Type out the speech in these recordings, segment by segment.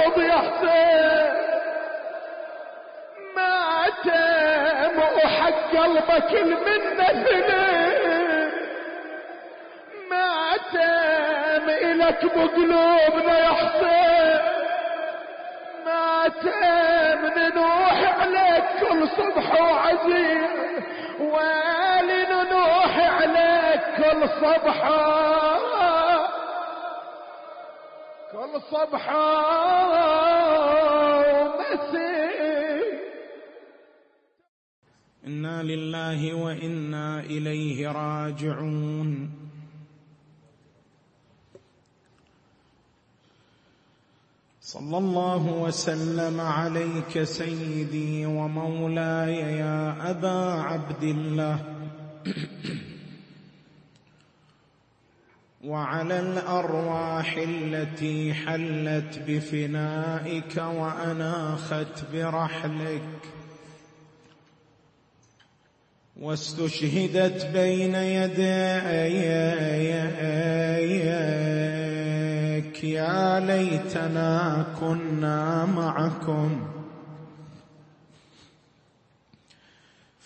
ارض يا حسين ماتم وحق قلبك المنة ثنين ماتم إلك بقلوبنا يا حسين ماتم ننوح عليك كل صبح وعزيز. ويلي ننوح عليك كل صبحه كل صبحة ومسي إنا لله وإنا إليه راجعون. صلى الله وسلم عليك سيدي ومولاي يا أبا عبد الله. وعلى الأرواح التي حلت بفنائك وأناخت برحلك. واستشهدت بين يديك يا ليتنا كنا معكم.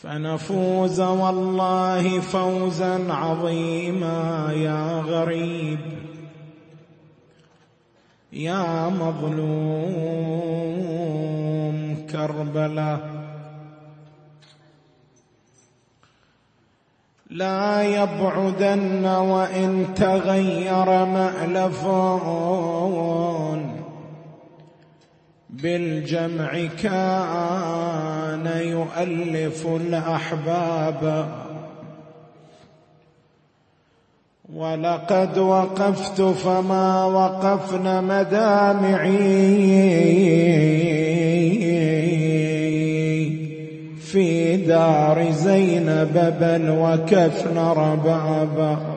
فنفوز والله فوزا عظيما يا غريب يا مظلوم كربلاء لا يبعدن وإن تغير مالفون بالجمع كان يؤلف الأحباب. ولقد وقفت فما وقفن مدامعي في دار زينب بل وكفن ربابا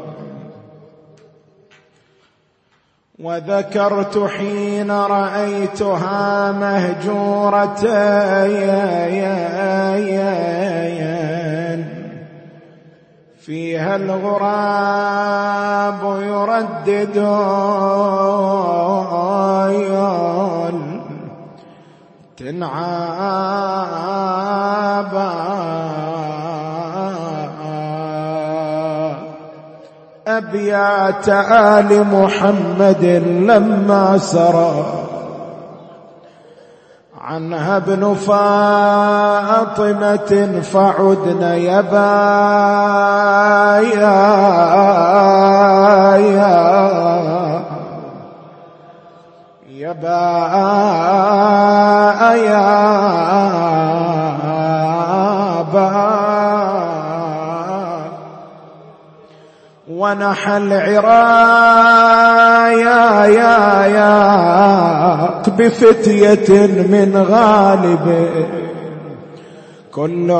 وذكرت حين رأيتها مهجورة فيها الغراب يردد تنعابا أبيات آل محمد لما سرى. عنها ابن فاطمة فعدن يبا يا ونحى العرايا يا يا بفتية من غالب. كل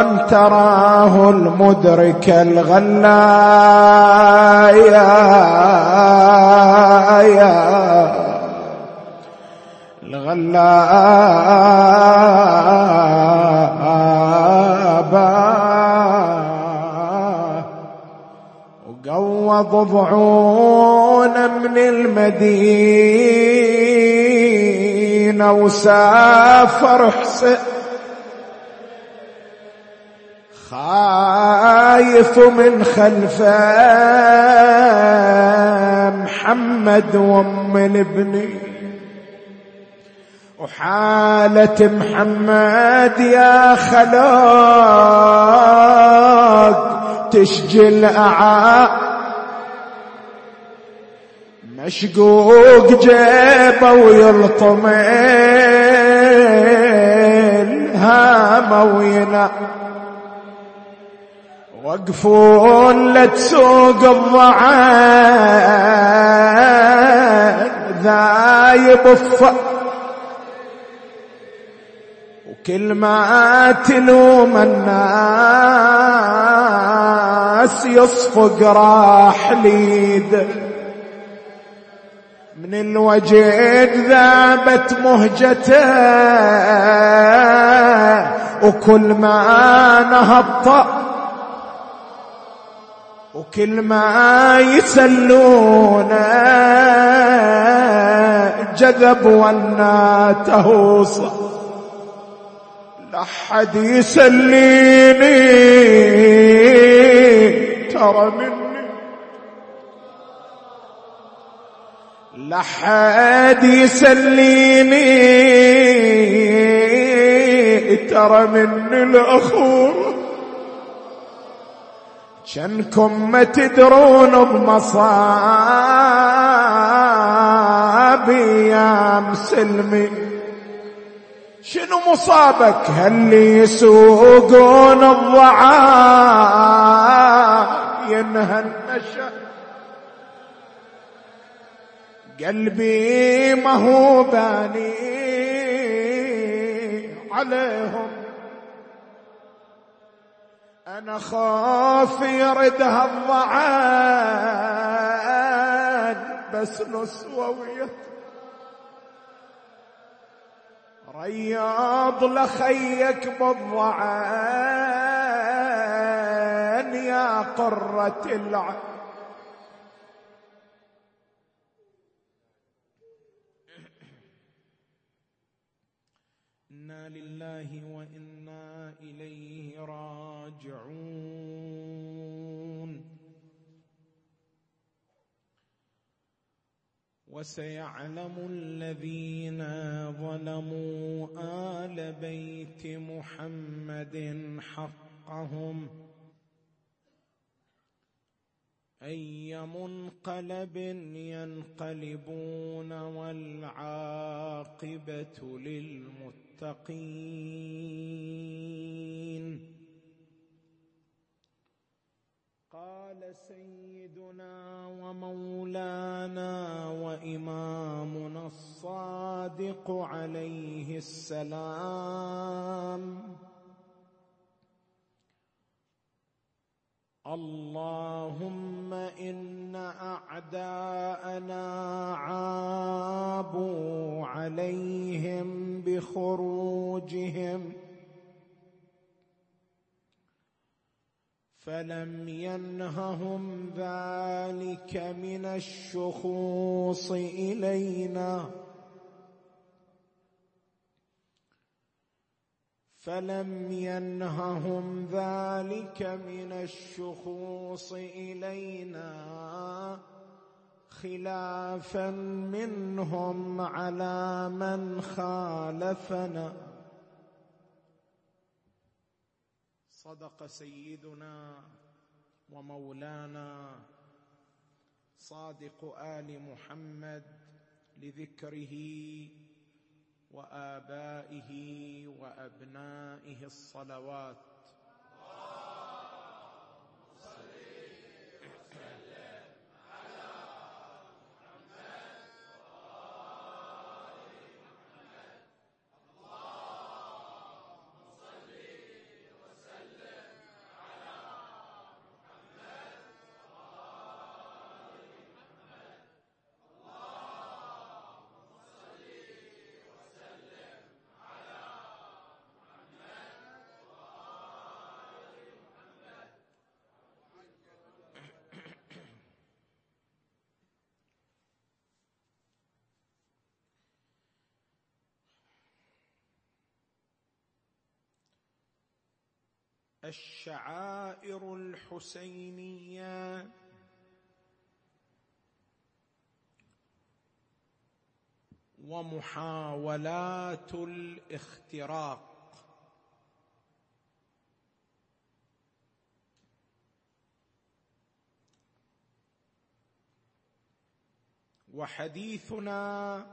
أن تراه المدرك الغلا يا. يا وقوض ضعون من المدينة وسافر حسين. خايف من خلفه محمد وام الابن. وحالة محمد يا خلاق تشجي الأعا مشقوق جيبة ويلطم الهامة وينام وقفون لتسوق الضعان ذايب الفقر وكل ما تلوم الناس يصفق راح ليد. من الوجد ذابت مهجته وكل ما نهض وكل ما يسلونه جذب وناته لحد يسليني ترى مني لحد يسليني ترى مني الأخور. شنكم ما تدرون بمصابي يا مسلمي. شنو مصابك؟ هل يسوقون الضعاف ينهى النشأ. قلبي ما هو باني عليهم. أنا خاف يرد هالضعان بس نسوة رياض لخيك بالضعان يا قرة العين. وسيعلم الذين ظلموا ال بيت محمد حقهم أي منقلب ينقلبون والعاقبة للمتقين. قال سيدنا ومولانا وإمامنا الصادق عليه السلام. اللهم إن أعداءنا عابوا عليهم بخروجهم. فلم ينههم ذلك من الشخوص إلينا. فلم ينههم ذلك من الشخوص إلينا خلافا منهم على من خالفنا. صدق سيدنا ومولانا صادق آل محمد لذكره وآبائه وأبنائه الصلوات الشعائر الحسينية. ومحاولات الاختراق. وحديثنا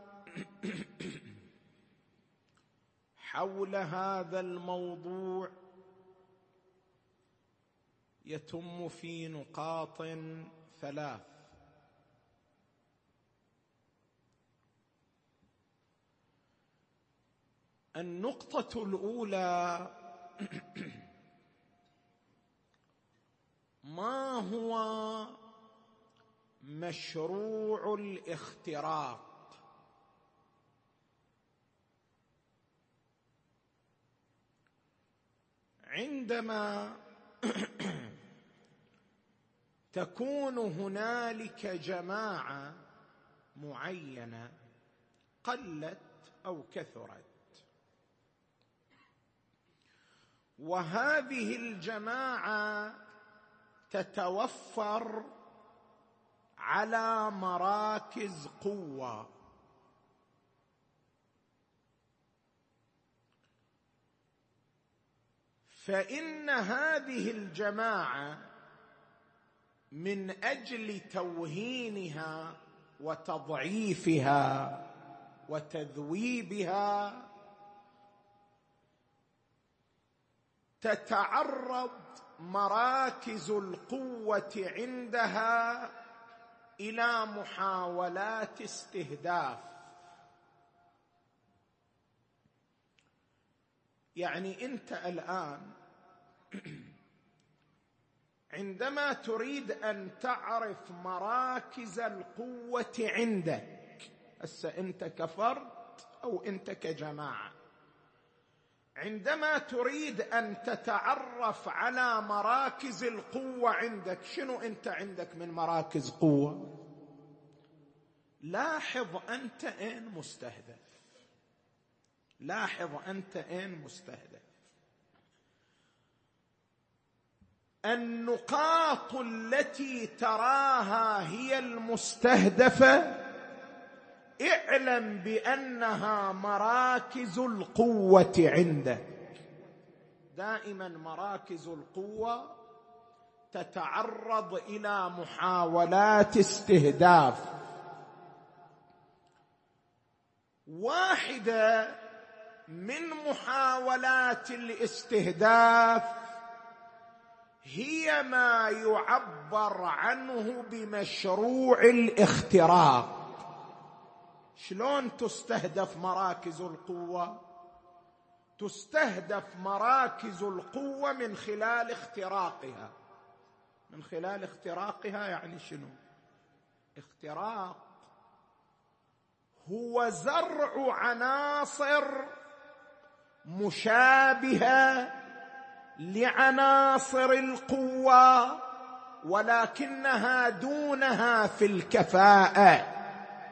حول هذا الموضوع يتم في نقاط ثلاث. النقطة الأولى ما هو مشروع الاختراق؟ عندما تكون هنالك جماعة معينة قلت أو كثرت. وهذه الجماعة تتوفر على مراكز قوة. فإن هذه الجماعة من أجل توهينها وتضعيفها وتذويبها تتعرض مراكز القوة عندها إلى محاولات استهداف. يعني أنت الآن عندما تريد أن تعرف مراكز القوة عندك هسه أنت كفرد أو أنت كجماعة. عندما تريد أن تتعرف على مراكز القوة عندك شنو أنت عندك من مراكز قوة؟ لاحظ أنت أين مستهدف. لاحظ أنت أين مستهدف. النقاط التي تراها هي المستهدفة. اعلم بأنها مراكز القوة عندك. دائما مراكز القوة تتعرض إلى محاولات استهداف. واحدة من محاولات الاستهداف هي ما يعبر عنه بمشروع الاختراق. شلون تستهدف مراكز القوة؟ تستهدف مراكز القوة من خلال اختراقها. من خلال اختراقها يعني شنو؟ اختراق هو زرع عناصر مشابهة لعناصر القوة ولكنها دونها في الكفاءة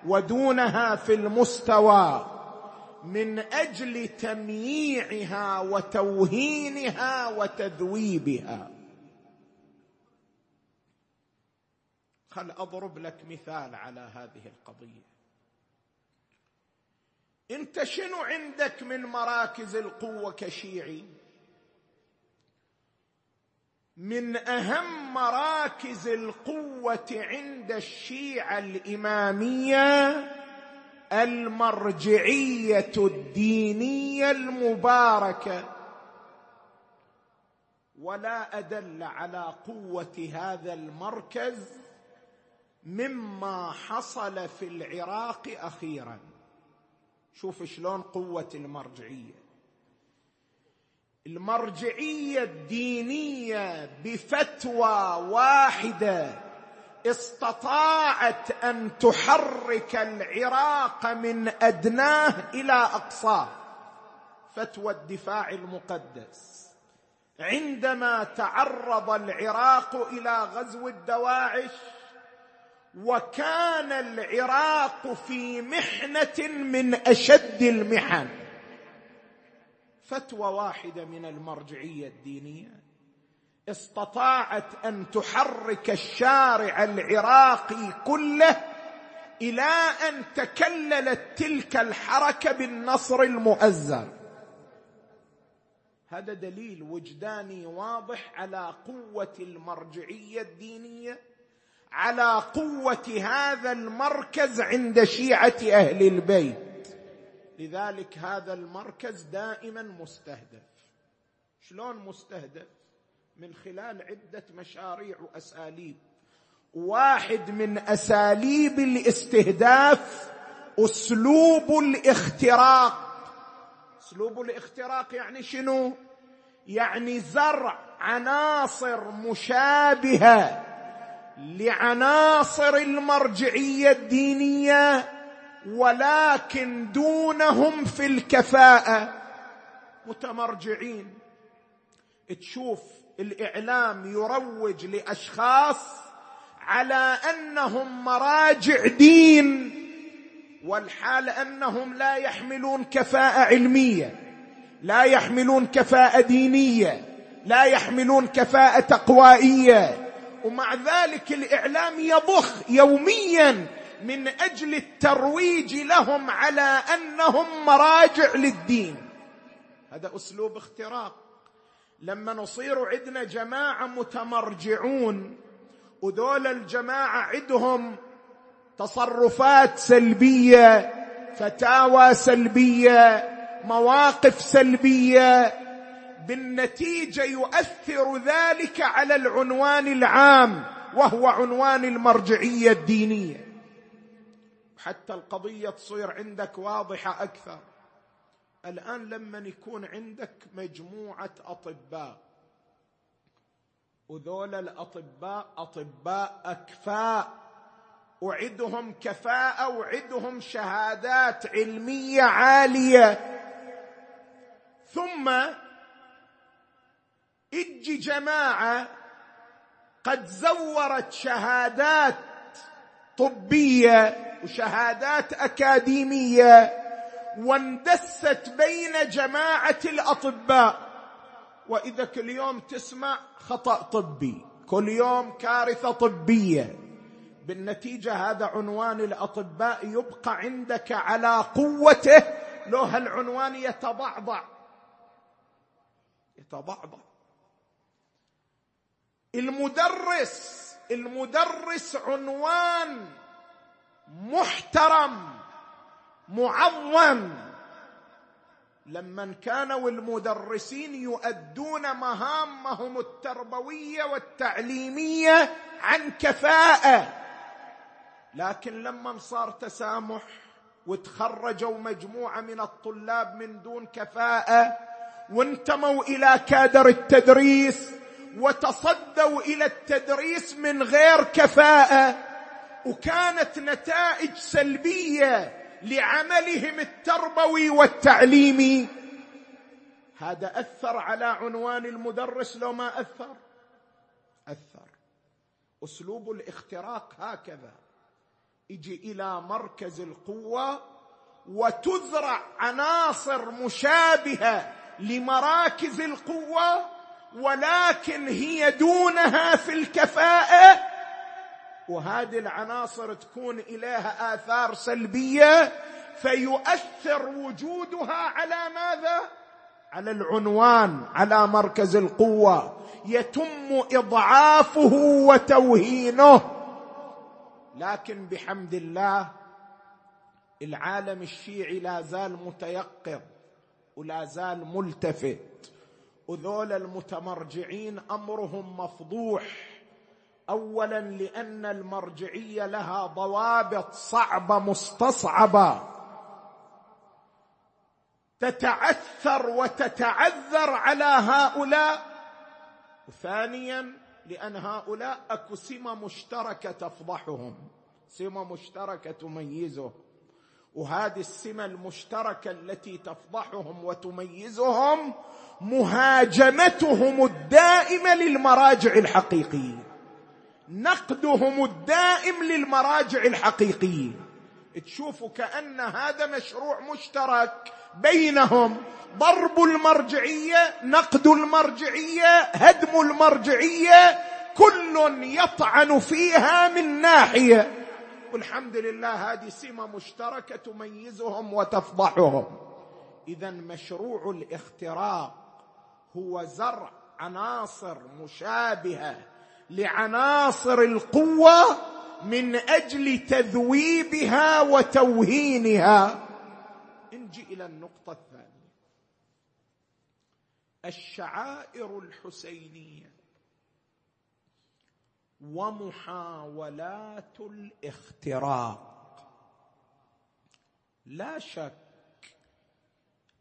ودونها في المستوى من أجل تمييعها وتوهينها وتذويبها. خل أضرب لك مثال على هذه القضية. أنت شنو عندك من مراكز القوة كشيعي؟ من أهم مراكز القوة عند الشيعة الإمامية المرجعية الدينية المباركة. ولا أدل على قوة هذا المركز مما حصل في العراق أخيرا. شوف شلون قوة المرجعية. المرجعية الدينية بفتوى واحدة استطاعت أن تحرك العراق من أدناه إلى اقصاه فتوى الدفاع المقدس. عندما تعرض العراق إلى غزو الدواعش وكان العراق في محنة من أشد المحن. فتوى واحدة من المرجعية الدينية. استطاعت أن تحرك الشارع العراقي كله إلى أن تكللت تلك الحركة بالنصر المؤزر. هذا دليل وجداني واضح على قوة المرجعية الدينية على قوة هذا المركز عند شيعة أهل البيت. لذلك هذا المركز دائما مستهدف. شلون مستهدف؟ من خلال عدة مشاريع وأساليب. واحد من أساليب الاستهداف أسلوب الاختراق. أسلوب الاختراق يعني شنو؟ يعني زرع عناصر مشابهة لعناصر المرجعية الدينية ولكن دونهم في الكفاءة متمرجعين. تشوف الإعلام يروج لأشخاص على أنهم مراجع دين والحال أنهم لا يحملون كفاءة علمية لا يحملون كفاءة دينية لا يحملون كفاءة تقوائية. ومع ذلك الإعلام يضخ يوميا من أجل الترويج لهم على أنهم مراجع للدين. هذا أسلوب اختراق. لما نصير عندنا جماعة متمرجعون وذول الجماعة عندهم تصرفات سلبية فتاوى سلبية مواقف سلبية بالنتيجة يؤثر ذلك على العنوان العام وهو عنوان المرجعية الدينية. حتى القضية تصير عندك واضحة أكثر. الآن لما يكون عندك مجموعة أطباء وذول الأطباء أطباء أكفاء وعدهم كفاءة وعدهم شهادات علمية عالية. ثم أجي جماعة قد زورت شهادات طبية وشهادات أكاديمية واندست بين جماعة الأطباء. وإذا كل يوم تسمع خطأ طبي كل يوم كارثة طبية بالنتيجة هذا عنوان الأطباء يبقى عندك على قوته لو هالعنوان يتضعضع. يتضعضع. المدرس المدرس عنوان محترم معظم. لما كانوا المدرسين يؤدون مهامهم التربوية والتعليمية عن كفاءة. لكن لما صار تسامح وتخرجوا مجموعة من الطلاب من دون كفاءة وانتموا إلى كادر التدريس وتصدوا إلى التدريس من غير كفاءة وكانت نتائج سلبية لعملهم التربوي والتعليمي. هذا أثر على عنوان المدرس لو ما أثر؟ أثر. أسلوب الاختراق هكذا. يجي إلى مركز القوة وتزرع عناصر مشابهة لمراكز القوة ولكن هي دونها في الكفاءة وهذه العناصر تكون إليها آثار سلبية فيؤثر وجودها على ماذا؟ على العنوان على مركز القوة. يتم إضعافه وتوهينه. لكن بحمد الله العالم الشيعي لا زال متيقظ ولا زال ملتفت. وذول المتمرجعين أمرهم مفضوح. اولا لأن المرجعية لها ضوابط صعبة مستصعبة. تتعثر وتتعذر على هؤلاء. وثانيا لأن هؤلاء أكو سمة مشتركة تفضحهم. سمة مشتركة تميزهم. وهذه السمة المشتركة التي تفضحهم وتميزهم مهاجمتهم الدائمة للمراجع الحقيقية. نقدهم الدائم للمراجع الحقيقية. تشوفوا كأن هذا مشروع مشترك بينهم. ضرب المرجعية نقد المرجعية هدم المرجعية كل يطعن فيها من ناحية. والحمد لله هذه سمة مشتركة تميزهم وتفضحهم. اذا مشروع الاختراق هو زرع عناصر مشابهة لعناصر القوة من أجل تذويبها وتوهينها. نجي إلى النقطة الثانية. الشعائر الحسينية ومحاولات الاختراق. لا شك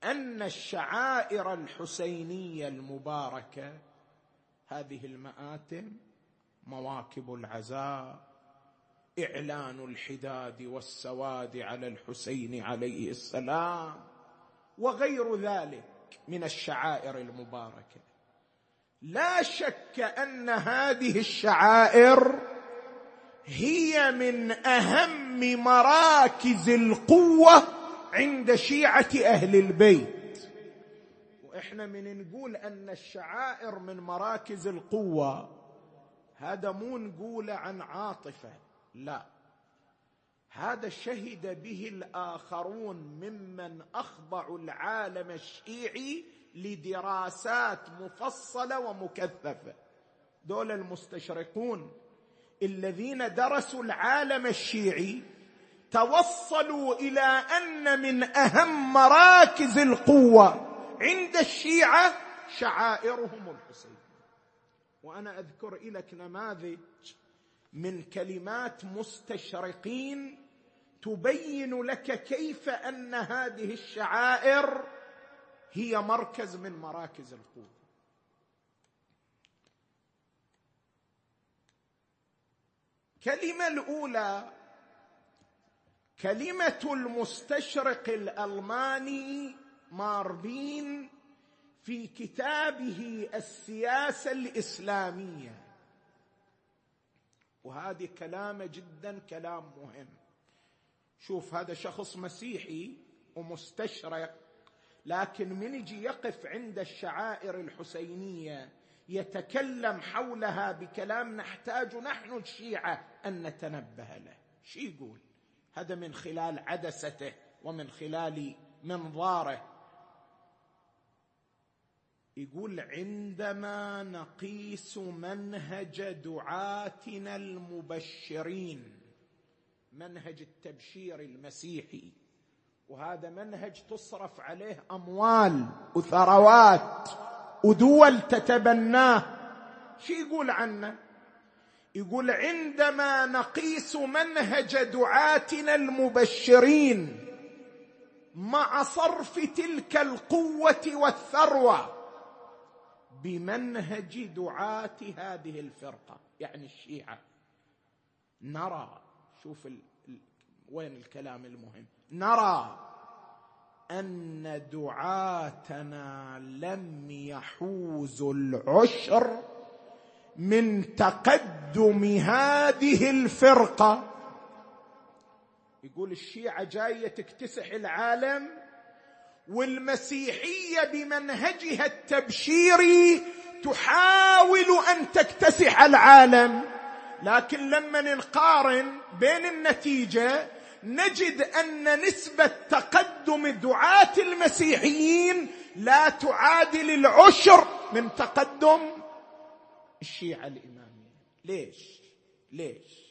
أن الشعائر الحسينية المباركة هذه المآتم مواكب العزاء إعلان الحداد والسواد على الحسين عليه السلام وغير ذلك من الشعائر المباركة. لا شك أن هذه الشعائر هي من أهم مراكز القوة عند شيعة أهل البيت. وإحنا من نقول أن الشعائر من مراكز القوة هذا مو نقوله عن عاطفة لا. هذا شهد به الآخرون ممن اخضعوا العالم الشيعي لدراسات مفصلة ومكثفة. دول المستشرقون الذين درسوا العالم الشيعي توصلوا إلى أن من أهم مراكز القوة عند الشيعة شعائرهم الحسين وأنا أذكر لك نماذج من كلمات مستشرقين تبين لك كيف أن هذه الشعائر هي مركز من مراكز القوة. الكلمة الأولى كلمة المستشرق الألماني ماربين في كتابه السياسة الإسلامية. وهذه كلامه جدا كلام مهم. شوف هذا شخص مسيحي ومستشرق لكن من يجي يقف عند الشعائر الحسينية يتكلم حولها بكلام نحتاج نحن الشيعة أن نتنبه له. شي يقول؟ هذا من خلال عدسته ومن خلال منظاره. يقول عندما نقيس منهج دعاتنا المبشرين منهج التبشير المسيحي وهذا منهج تصرف عليه أموال وثروات ودول تتبناه. شو يقول عنه؟ يقول عندما نقيس منهج دعاتنا المبشرين مع صرف تلك القوة والثروة بمنهج دعاة هذه الفرقة يعني الشيعة. نرى شوف ال... وين الكلام المهم. نرى أن دعاتنا لم يحوزوا العشر من تقدم هذه الفرقة. يقول الشيعة جاية تكتسح العالم والمسيحية بمنهجها التبشيري تحاول أن تكتسح العالم. لكن لما نقارن بين النتيجة نجد أن نسبة تقدم دعاة المسيحيين لا تعادل العشر من تقدم الشيعة الإمامية. ليش؟ ليش؟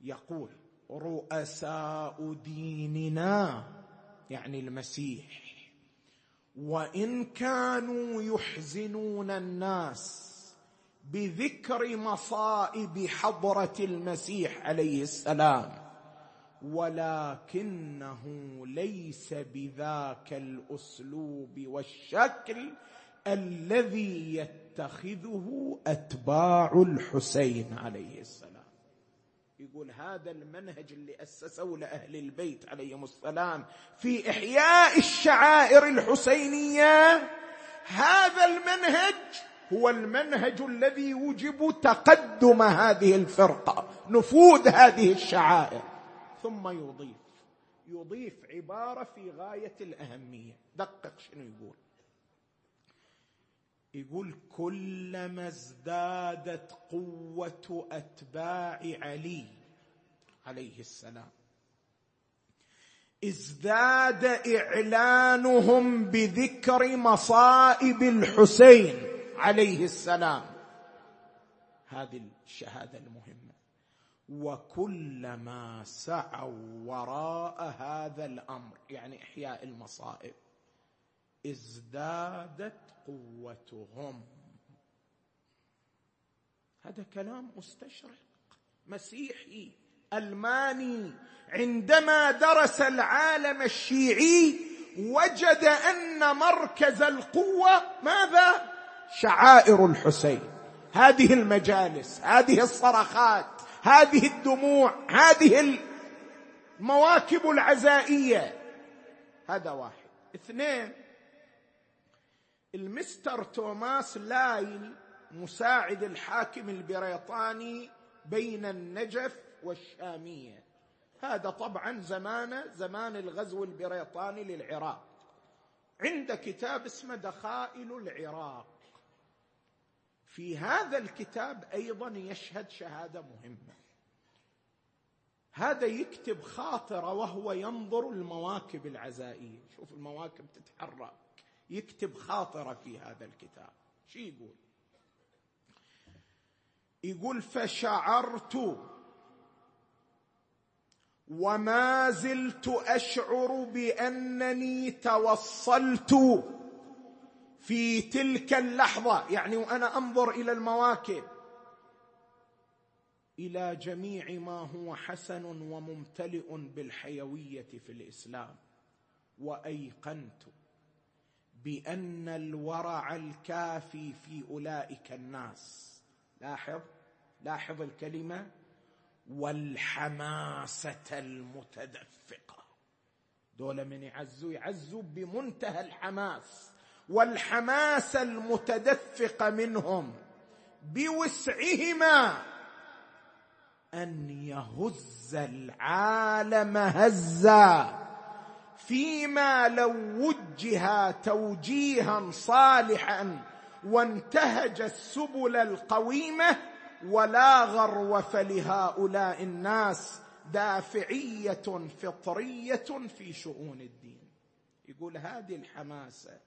يقول رؤساء ديننا يعني المسيح. وإن كانوا يحزنون الناس بذكر مصائب حضرة المسيح عليه السلام ولكنه ليس بذاك الأسلوب والشكل الذي يتخذه أتباع الحسين عليه السلام. يقول هذا المنهج اللي اسسه لأهل البيت عليهم السلام في إحياء الشعائر الحسينية هذا المنهج هو المنهج الذي يوجب تقدم هذه الفرقة نفوذ هذه الشعائر. ثم يضيف يضيف عبارة في غاية الأهمية. دقق شنو يقول؟ يقول كلما ازدادت قوة أتباع علي عليه السلام. ازداد إعلانهم بذكر مصائب الحسين عليه السلام. هذه الشهادة المهمة. وكلما سعوا وراء هذا الأمر يعني إحياء المصائب ازدادت قوتهم. هذا كلام مستشرق مسيحي ألماني. عندما درس العالم الشيعي وجد أن مركز القوة ماذا؟ شعائر الحسين. هذه المجالس هذه الصرخات هذه الدموع هذه المواكب العزائية. هذا واحد. اثنين المستر توماس لايل مساعد الحاكم البريطاني بين النجف والشامية. هذا طبعا زمان زمان الغزو البريطاني للعراق. عند كتاب اسمه دخائل العراق. في هذا الكتاب أيضا يشهد شهادة مهمة. هذا يكتب خاطره وهو ينظر المواكب العزائية. شوف المواكب تتحرك. يكتب خاطرة في هذا الكتاب. شو يقول؟ يقول فشعرت وما زلت أشعر بأنني توصلت في تلك اللحظة. يعني وأنا أنظر إلى المواكب إلى جميع ما هو حسن وممتلئ بالحيوية في الإسلام. وأيقنت بأن الورع الكافي في أولئك الناس. لاحظ لاحظ الكلمة. والحماسة المتدفقة. دول من يعزوا يعزوا بمنتهى الحماس. والحماسة المتدفقة منهم بوسعهما أن يهز العالم هزا. فيما لو وجه توجيها صالحا وانتهج السبل القويمة ولا غرو فلهؤلاء الناس دافعية فطرية في شؤون الدين. يقول هذه الحماسة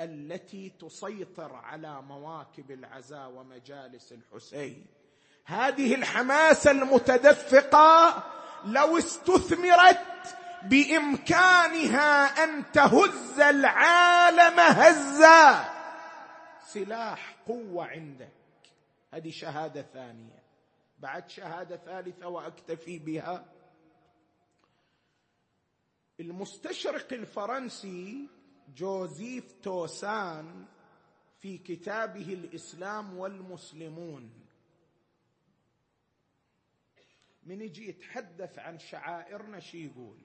التي تسيطر على مواكب العزاء ومجالس الحسين هذه الحماسة المتدفقة لو استثمرت بإمكانها أن تهز العالم هزا. سلاح قوة عندك. هذه شهادة ثانية. بعد شهادة ثالثة وأكتفي بها. المستشرق الفرنسي جوزيف توسان في كتابه الإسلام والمسلمون. من يجي يتحدث عن شعائرنا شي يقول؟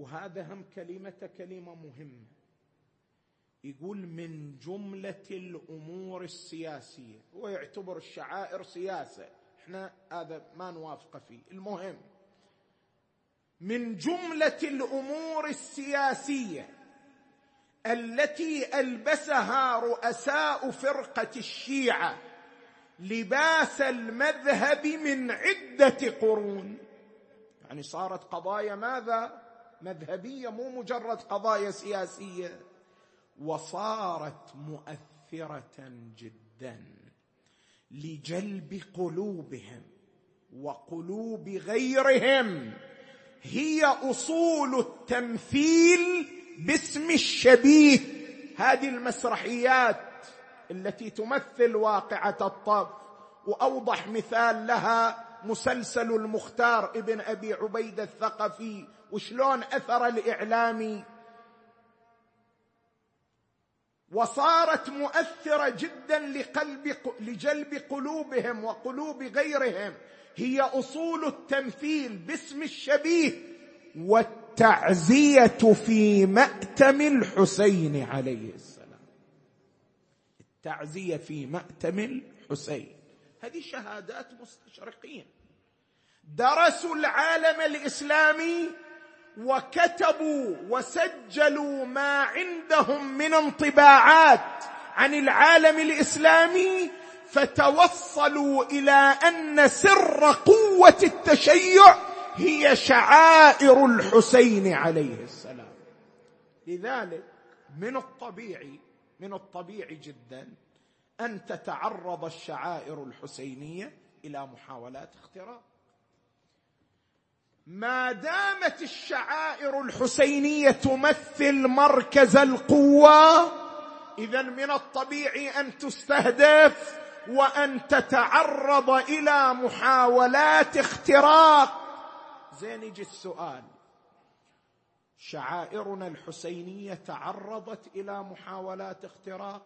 وهذا هم كلمته كلمة مهمة. يقول من جملة الأمور السياسية هو يعتبر الشعائر سياسة. إحنا هذا ما نوافق فيه. المهم من جملة الأمور السياسية التي ألبسها رؤساء فرقة الشيعة لباس المذهب من عدة قرون. يعني صارت قضايا ماذا؟ مذهبية مو مجرد قضايا سياسية. وصارت مؤثرة جدا لجلب قلوبهم وقلوب غيرهم. هي أصول التمثيل باسم الشبيه. هذه المسرحيات التي تمثل واقعة الطف وأوضح مثال لها مسلسل المختار ابن أبي عبيده الثقفي وشلون أثر الاعلامي وصارت مؤثرة جدا لقلب لجلب قلوبهم وقلوب غيرهم. هي أصول التمثيل باسم الشبيه والتعزية في مأتم الحسين عليه السلام. التعزية في مأتم الحسين. هذه شهادات مستشرقين. درسوا العالم الإسلامي وكتبوا وسجلوا ما عندهم من انطباعات عن العالم الإسلامي فتوصلوا إلى أن سر قوة التشيع هي شعائر الحسين عليه السلام. لذلك من الطبيعي من الطبيعي جدا أن تتعرض الشعائر الحسينية إلى محاولات اختراق ما دامت الشعائر الحسينية تمثل مركز القوة اذا من الطبيعي أن تستهدف وأن تتعرض إلى محاولات اختراق. زين يجي السؤال. شعائرنا الحسينية تعرضت إلى محاولات اختراق؟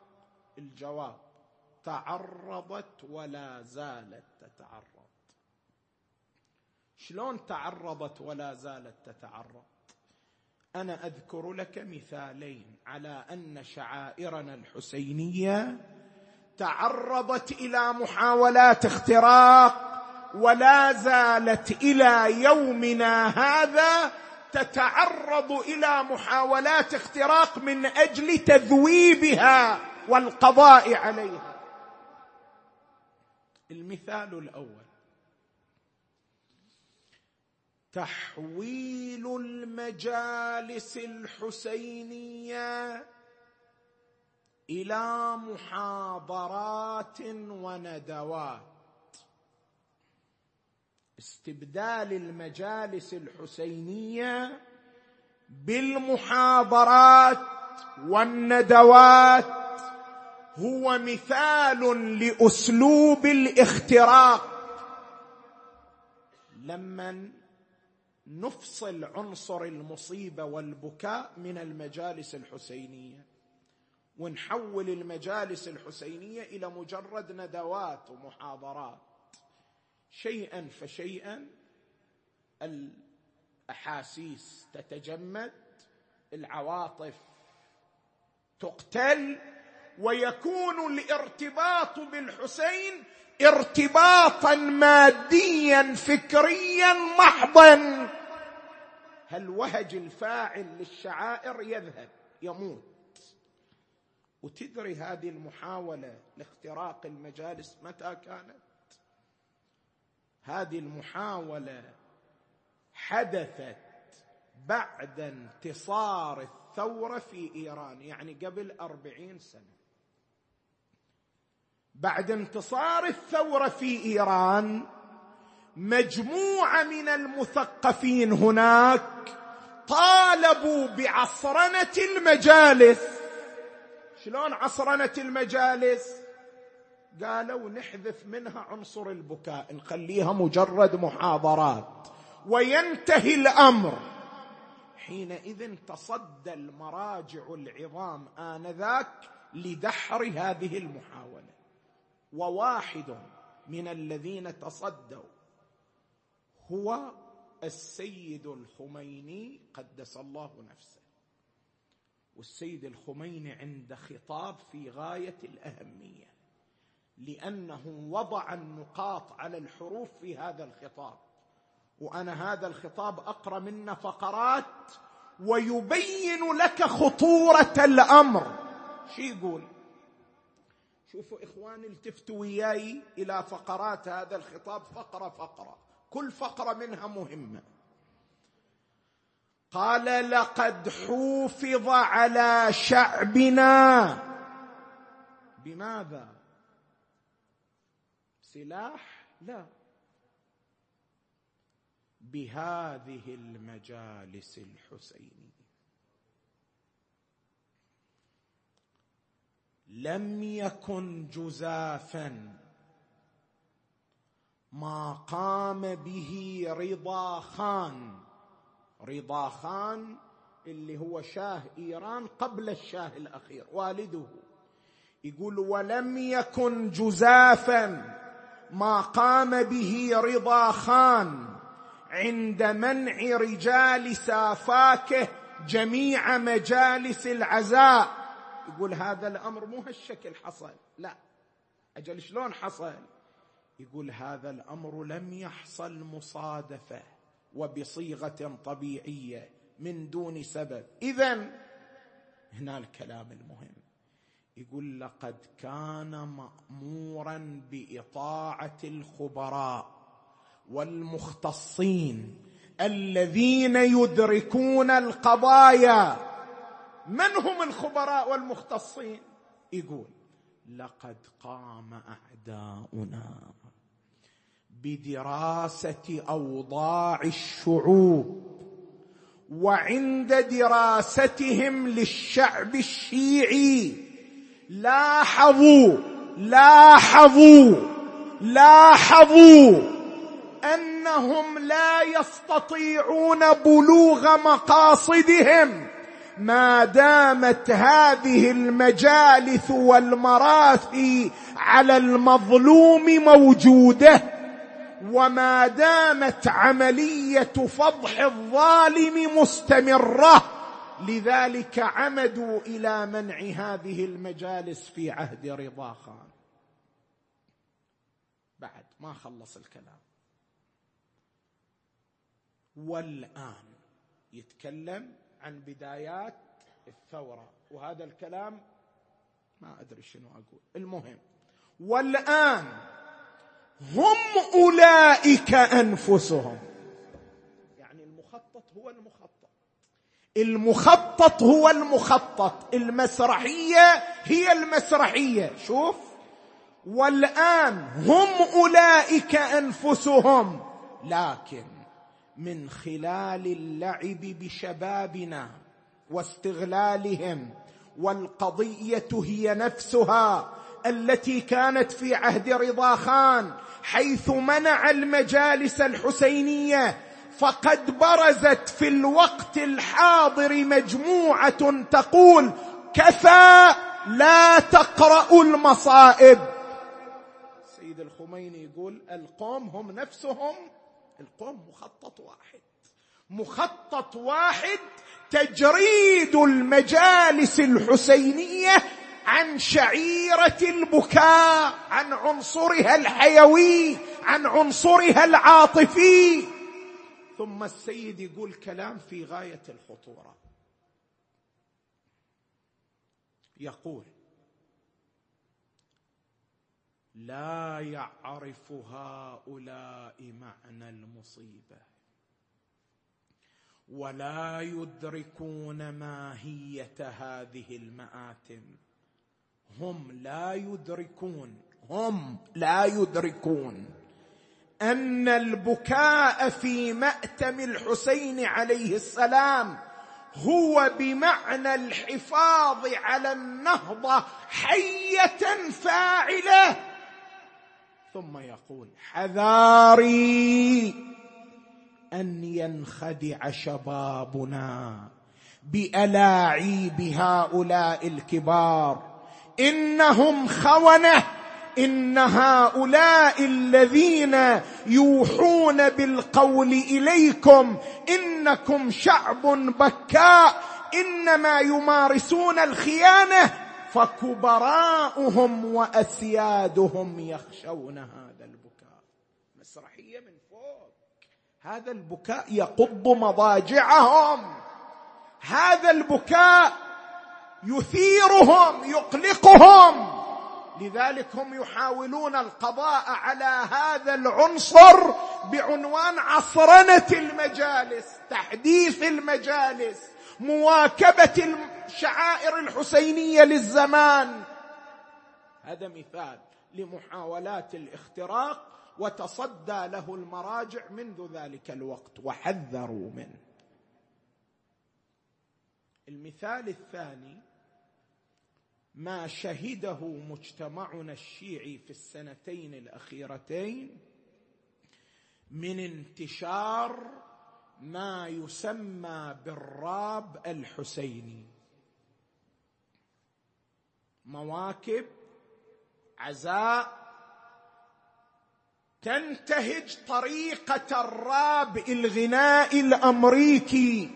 الجواب تعرضت ولا زالت تتعرض. شلون تعرضت ولا زالت تتعرض؟ أنا أذكر لك مثالين على أن شعائرنا الحسينية تعرضت إلى محاولات اختراق ولا زالت إلى يومنا هذا تتعرض إلى محاولات اختراق من أجل تذويبها والقضاء عليها. المثال الأول. تحويل المجالس الحسينية إلى محاضرات وندوات. استبدال المجالس الحسينية بالمحاضرات والندوات هو مثال لأسلوب الاختراق. لما نفصل عنصر المصيبة والبكاء من المجالس الحسينية ونحول المجالس الحسينية إلى مجرد ندوات ومحاضرات. شيئا فشيئا الأحاسيس تتجمد العواطف تقتل ويكون الارتباط بالحسين ارتباطا ماديا فكريا محضا. هالوهج الفاعل للشعائر يذهب يموت؟ وتدري هذه المحاولة لاختراق المجالس متى كانت؟ هذه المحاولة حدثت بعد انتصار الثورة في إيران يعني قبل أربعين سنة. بعد انتصار الثورة في إيران مجموعة من المثقفين هناك طالبوا بعصرنة المجالس. شلون عصرنت المجالس؟ قالوا نحذف منها عنصر البكاء نخليها مجرد محاضرات. وينتهي الأمر. حينئذ تصدى المراجع العظام آنذاك لدحر هذه المحاولة. وواحد من الذين تصدوا. هو السيد الخميني قدس الله نفسه. والسيد الخميني عند خطاب في غاية الأهمية لأنه وضع النقاط على الحروف في هذا الخطاب. وأنا هذا الخطاب أقرأ منه فقرات ويبين لك خطورة الأمر. شو يقول؟ شوفوا إخواني التفتوا وياي إلى فقرات هذا الخطاب فقرة فقرة. كل فقرة منها مهمة. قال لقد حوفظ على شعبنا. بماذا؟ سلاح لا. بهذه المجالس الحسينية. لم يكن جزافا. ما قام به رضا خان. رضا خان اللي هو شاه إيران قبل الشاه الأخير والده. يقول ولم يكن جزافا. ما قام به رضا خان. عند منع رجال سافاكه جميع مجالس العزاء. يقول هذا الأمر مو هالشكل حصل. لا. أجل شلون حصل؟ يقول هذا الأمر لم يحصل مصادفة وبصيغة طبيعية من دون سبب. اذا هنا الكلام المهم. يقول لقد كان مأمورا بإطاعة الخبراء والمختصين الذين يدركون القضايا من هم الخبراء والمختصين؟ يقول لقد قام أعداؤنا بدراسة أوضاع الشعوب وعند دراستهم للشعب الشيعي لاحظوا لاحظوا لاحظوا أنهم لا يستطيعون بلوغ مقاصدهم ما دامت هذه المجالس والمراثي على المظلوم موجودة وما دامت عملية فضح الظالم مستمرة. لذلك عمدوا إلى منع هذه المجالس في عهد رضا خان. بعد ما خلص الكلام. والآن يتكلم عن بدايات الثورة. وهذا الكلام ما أدري شنو أقول. المهم والآن هم أولئك أنفسهم. يعني المخطط هو المخطط. المخطط هو المخطط. المسرحية هي المسرحية. شوف. والآن هم أولئك أنفسهم. لكن من خلال اللعب بشبابنا واستغلالهم والقضية هي نفسها التي كانت في عهد رضا خان حيث منع المجالس الحسينية فقد برزت في الوقت الحاضر مجموعة تقول كفى لا تقرأوا المصائب. سيد الخميني يقول القوم هم نفسهم. القوم مخطط واحد. مخطط واحد تجريد المجالس الحسينية عن شعيرة البكاء عن عنصرها الحيوي عن عنصرها العاطفي. ثم السيد يقول كلام في غاية الخطورة. يقول لا يعرف هؤلاء معنى المصيبة. ولا يدركون ماهية هذه المآتم. هم لا يدركون هم لا يدركون أن البكاء في مأتم الحسين عليه السلام هو بمعنى الحفاظ على النهضة حية فاعلة. ثم يقول حذاري أن ينخدع شبابنا بألاعيب هؤلاء الكبار. إنهم خونة إن هؤلاء الذين يوحون بالقول إليكم إنكم شعب بكاء إنما يمارسون الخيانة فكبراؤهم واسيادهم يخشون هذا البكاء. مسرحية من فوق. هذا البكاء يقض مضاجعهم. هذا البكاء يثيرهم يقلقهم. لذلك هم يحاولون القضاء على هذا العنصر بعنوان عصرنة المجالس تحديث المجالس. مواكبة الشعائر الحسينية للزمان. هذا مثال لمحاولات الاختراق وتصدى له المراجع منذ ذلك الوقت وحذروا منه. المثال الثاني ما شهده مجتمعنا الشيعي في السنتين الأخيرتين من انتشار ما يسمى بالراب الحسيني. مواكب عزاء تنتهج طريقة الراب الغناء الأمريكي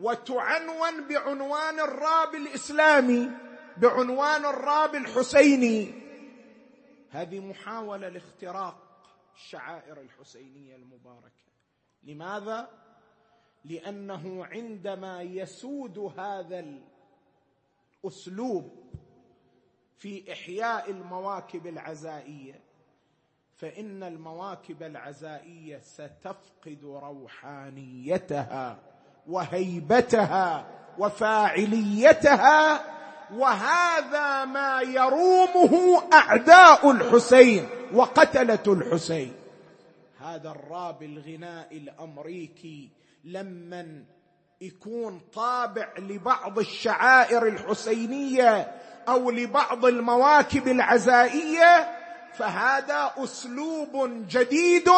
وتعنون بعنوان الراب الإسلامي بعنوان الراب الحسيني. هذه محاولة لاختراق الشعائر الحسينية المباركة. لماذا؟ لأنه عندما يسود هذا الأسلوب في إحياء المواكب العزائية فإن المواكب العزائية ستفقد روحانيتها وهيبتها وفاعليتها وهذا ما يرومه أعداء الحسين وقتلة الحسين. هذا الراب الغناء الأمريكي لمن يكون طابع لبعض الشعائر الحسينية أو لبعض المواكب العزائية فهذا أسلوب جديد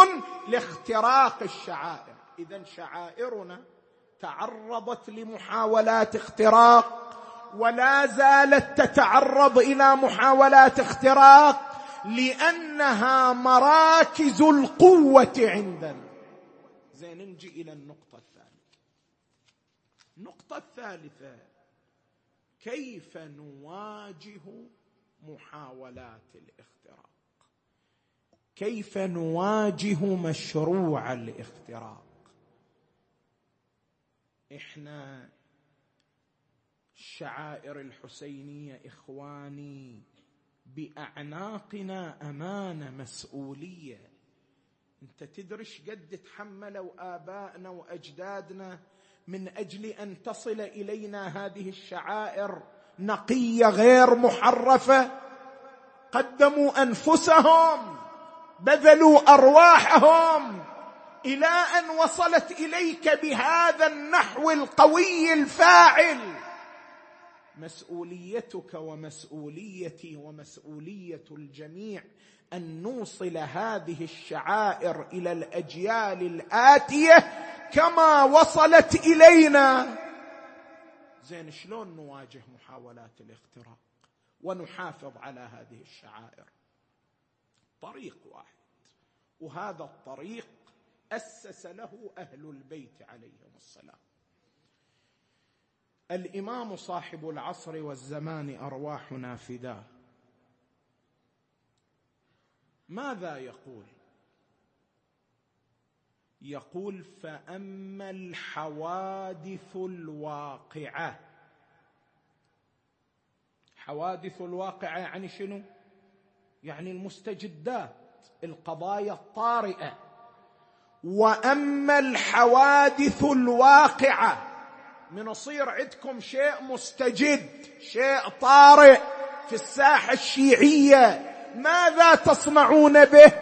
لاختراق الشعائر. اذا شعائرنا تعرضت لمحاولات اختراق ولا زالت تتعرض إلى محاولات اختراق. لأنها مراكز القوة عندنا. زين نجي إلى النقطة الثالثة. النقطة الثالثة كيف نواجه محاولات الاختراق؟ كيف نواجه مشروع الاختراق؟ إحنا الشعائر الحسينية إخواني بأعناقنا امانه مسؤولية. أنت تدري قد تحملوا ابائنا وأجدادنا من أجل أن تصل إلينا هذه الشعائر نقية غير محرفة؟ قدموا أنفسهم بذلوا أرواحهم إلى أن وصلت إليك بهذا النحو القوي الفاعل. مسؤوليتك ومسؤوليتي ومسؤولية الجميع أن نوصل هذه الشعائر إلى الأجيال الآتية كما وصلت إلينا. زين شلون نواجه محاولات الاختراق ونحافظ على هذه الشعائر؟ طريق واحد وهذا الطريق أسس له أهل البيت عليهم السلام. الإمام صاحب العصر والزمان أرواحنا فداه ماذا يقول؟ يقول فأما الحوادث الواقعة. حوادث الواقعة يعني شنو؟ يعني المستجدات القضايا الطارئة. وأما الحوادث الواقعة من يصير عندكم شيء مستجد شيء طارئ في الساحة الشيعية. ماذا تصنعون به؟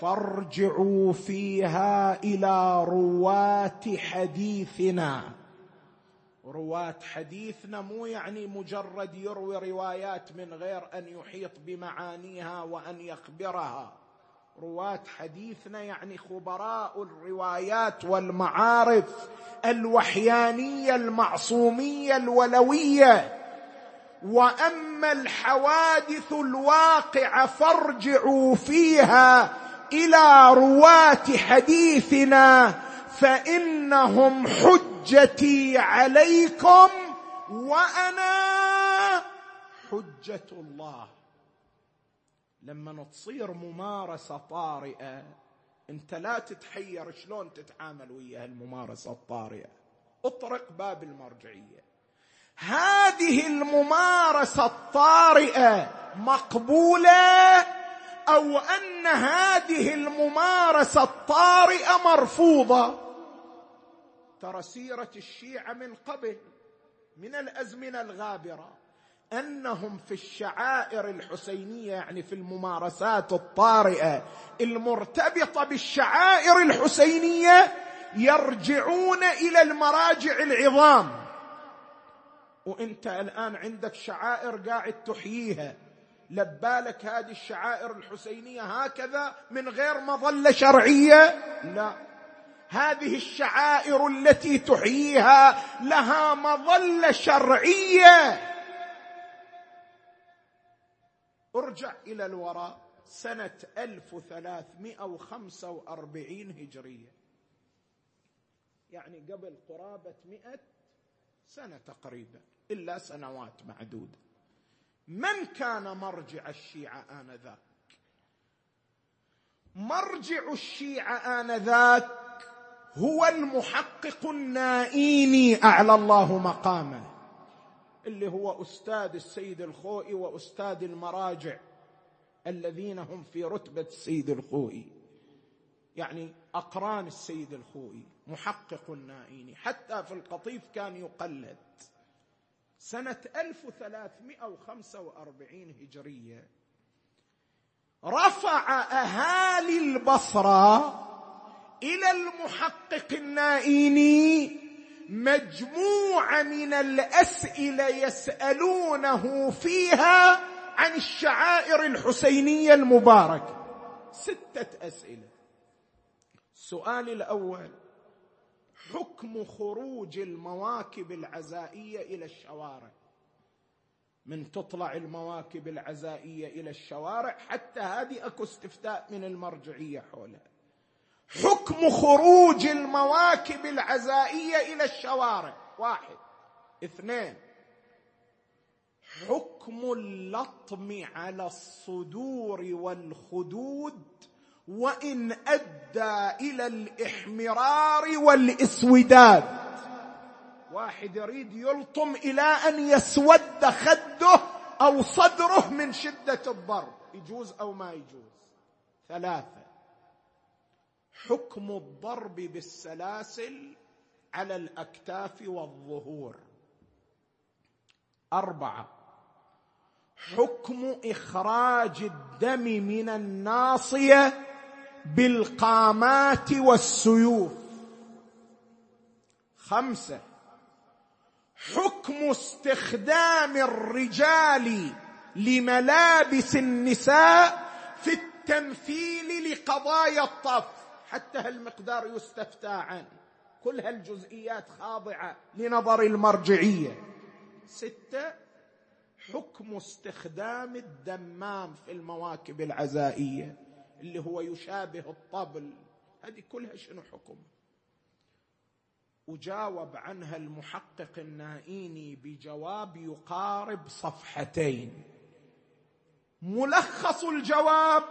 فارجعوا فيها إلى رواة حديثنا. رواة حديثنا مو يعني مجرد يروي روايات من غير أن يحيط بمعانيها وأن يخبرها. رواه حديثنا يعني خبراء الروايات والمعارف الوحيانية المعصومية الولوية. وأما الحوادث الواقعه فارجعوا فيها إلى رواه حديثنا فإنهم حجتي عليكم وأنا حجة الله. لما تصير ممارسة طارئة انت لا تتحير شلون تتعامل ويا الممارسه الطارئة. اطرق باب المرجعية. هذه الممارسة الطارئة مقبولة؟ أو أن هذه الممارسة الطارئة مرفوضة؟ ترى سيرة الشيعة من قبل من الأزمنة الغابرة. أنهم في الشعائر الحسينية يعني في الممارسات الطارئة المرتبطة بالشعائر الحسينية يرجعون إلى المراجع العظام. وإنت الآن عندك شعائر قاعد تحييها. لبالك هذه الشعائر الحسينية هكذا من غير مظلة شرعية؟ لا. هذه الشعائر التي تحييها لها مظلة شرعية. ارجع إلى الوراء سنة 1345 هجرية. يعني قبل قرابة مئة سنة تقريبا إلا سنوات معدودة. من كان مرجع الشيعة آنذاك؟ مرجع الشيعة آنذاك هو المحقق النائيني أعلى الله مقامه. اللي هو أستاذ السيد الخوئي وأستاذ المراجع الذين هم في رتبة السيد الخوئي. يعني أقران السيد الخوئي محقق النائيني حتى في القطيف كان يقلد. سنة 1345 هجرية رفع أهالي البصرة إلى المحقق النائيني مجموعة من الأسئلة يسألونه فيها عن الشعائر الحسينية المباركة. ستة أسئلة. السؤال الأول. حكم خروج المواكب العزائية إلى الشوارع. من تطلع المواكب العزائية إلى الشوارع حتى هذه أكو استفتاء من المرجعية حولها. حكم خروج المواكب العزائية إلى الشوارع. واحد. اثنين. حكم اللطم على الصدور والخدود وإن أدى إلى الإحمرار والإسوداد. واحد يريد يلطم إلى أن يسود خده أو صدره من شدة الضرب. يجوز أو ما يجوز؟ ثلاثة. حكم الضرب بالسلاسل على الأكتاف والظهور. أربعة. حكم إخراج الدم من الناصية بالقامات والسيوف. خمسة. حكم استخدام الرجال لملابس النساء في التمثيل لقضايا الطف. حتى هالمقدار يستفتى عنه. كل هالجزئيات خاضعة لنظر المرجعية. ستة حكم استخدام الدمام في المواكب العزائية اللي هو يشابه الطبل. هذه كلها شنو حكم؟ وجاوب عنها المحقق النائيني بجواب يقارب صفحتين. ملخص الجواب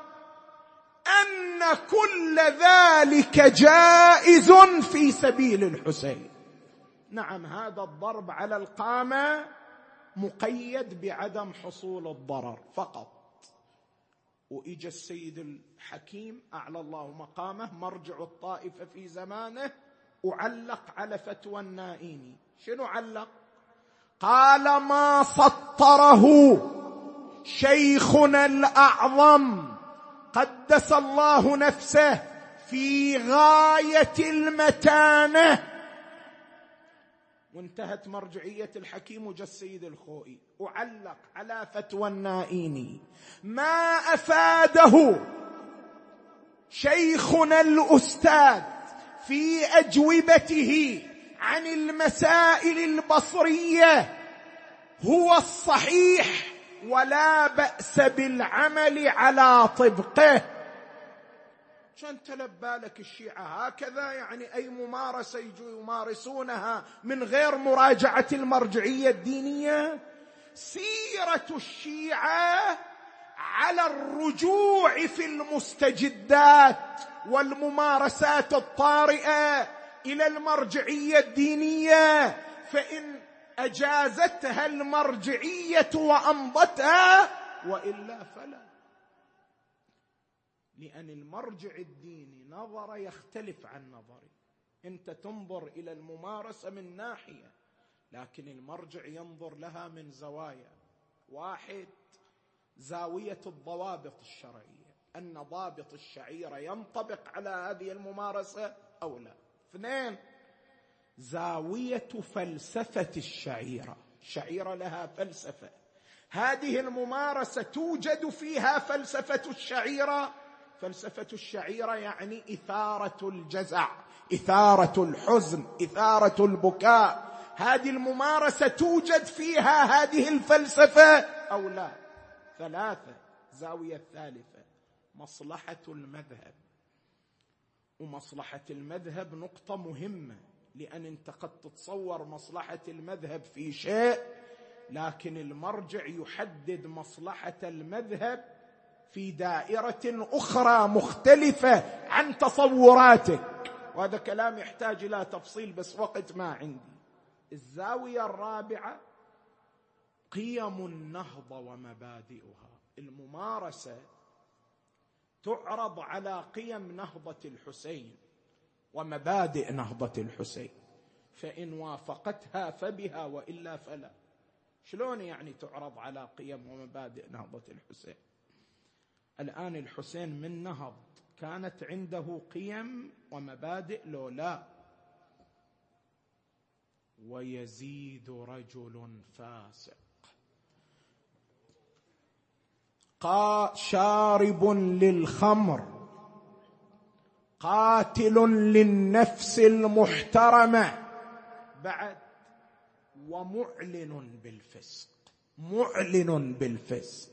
أن كل ذلك جائز في سبيل الحسين. نعم هذا الضرب على القامة مقيد بعدم حصول الضرر فقط. وإجا السيد الحكيم أعلى الله مقامه مرجع الطائفة في زمانه وعلق على فتوى النائيني شنو علق؟ قال ما سطره شيخنا الأعظم قدس الله نفسه في غاية المتانة. وانتهت مرجعية الحكيم وجا السيد الخوئي. وعلق على فتوى النائيني. ما أفاده شيخنا الأستاذ في أجوبته عن المسائل البصرية هو الصحيح ولا بأس بالعمل على طبقه. كان تلب بالك الشيعة؟ هكذا يعني أي ممارسة يجوا يمارسونها من غير مراجعة المرجعية الدينية؟ سيرة الشيعة على الرجوع في المستجدات والممارسات الطارئة إلى المرجعية الدينية فإن أجازتها المرجعية وأمضتها وإلا فلا. لأن المرجع الديني نظر يختلف عن نظري. أنت تنظر إلى الممارسة من ناحية لكن المرجع ينظر لها من زوايا. واحد زاوية الضوابط الشرعية. أن ضابط الشعيرة ينطبق على هذه الممارسة أو لا. اثنين زاوية فلسفة الشعيرة. الشعيرة لها فلسفة. هذه الممارسة توجد فيها فلسفة الشعيرة. فلسفة الشعيرة يعني إثارة الجزع إثارة الحزن إثارة البكاء. هذه الممارسة توجد فيها هذه الفلسفة أو لا؟ ثلاثة. زاوية الثالثة. مصلحة المذهب. ومصلحة المذهب نقطة مهمة. لأن أنت قد تتصور مصلحة المذهب في شيء لكن المرجع يحدد مصلحة المذهب في دائرة أخرى مختلفة عن تصوراتك. وهذا كلام يحتاج إلى تفصيل بس وقت ما عندي. الزاوية الرابعة قيم النهضه ومبادئها. الممارسة تعرض على قيم نهضة الحسين. ومبادئ نهضة الحسين. فإن وافقتها فبها وإلا فلا. شلون يعني تعرض على قيم ومبادئ نهضة الحسين؟ الآن الحسين من نهض. كانت عنده قيم ومبادئ لو لا. ويزيد رجل فاسق. شارب للخمر. قاتل للنفس المحترمة. بعد ومعلن بالفسق. معلن بالفسق.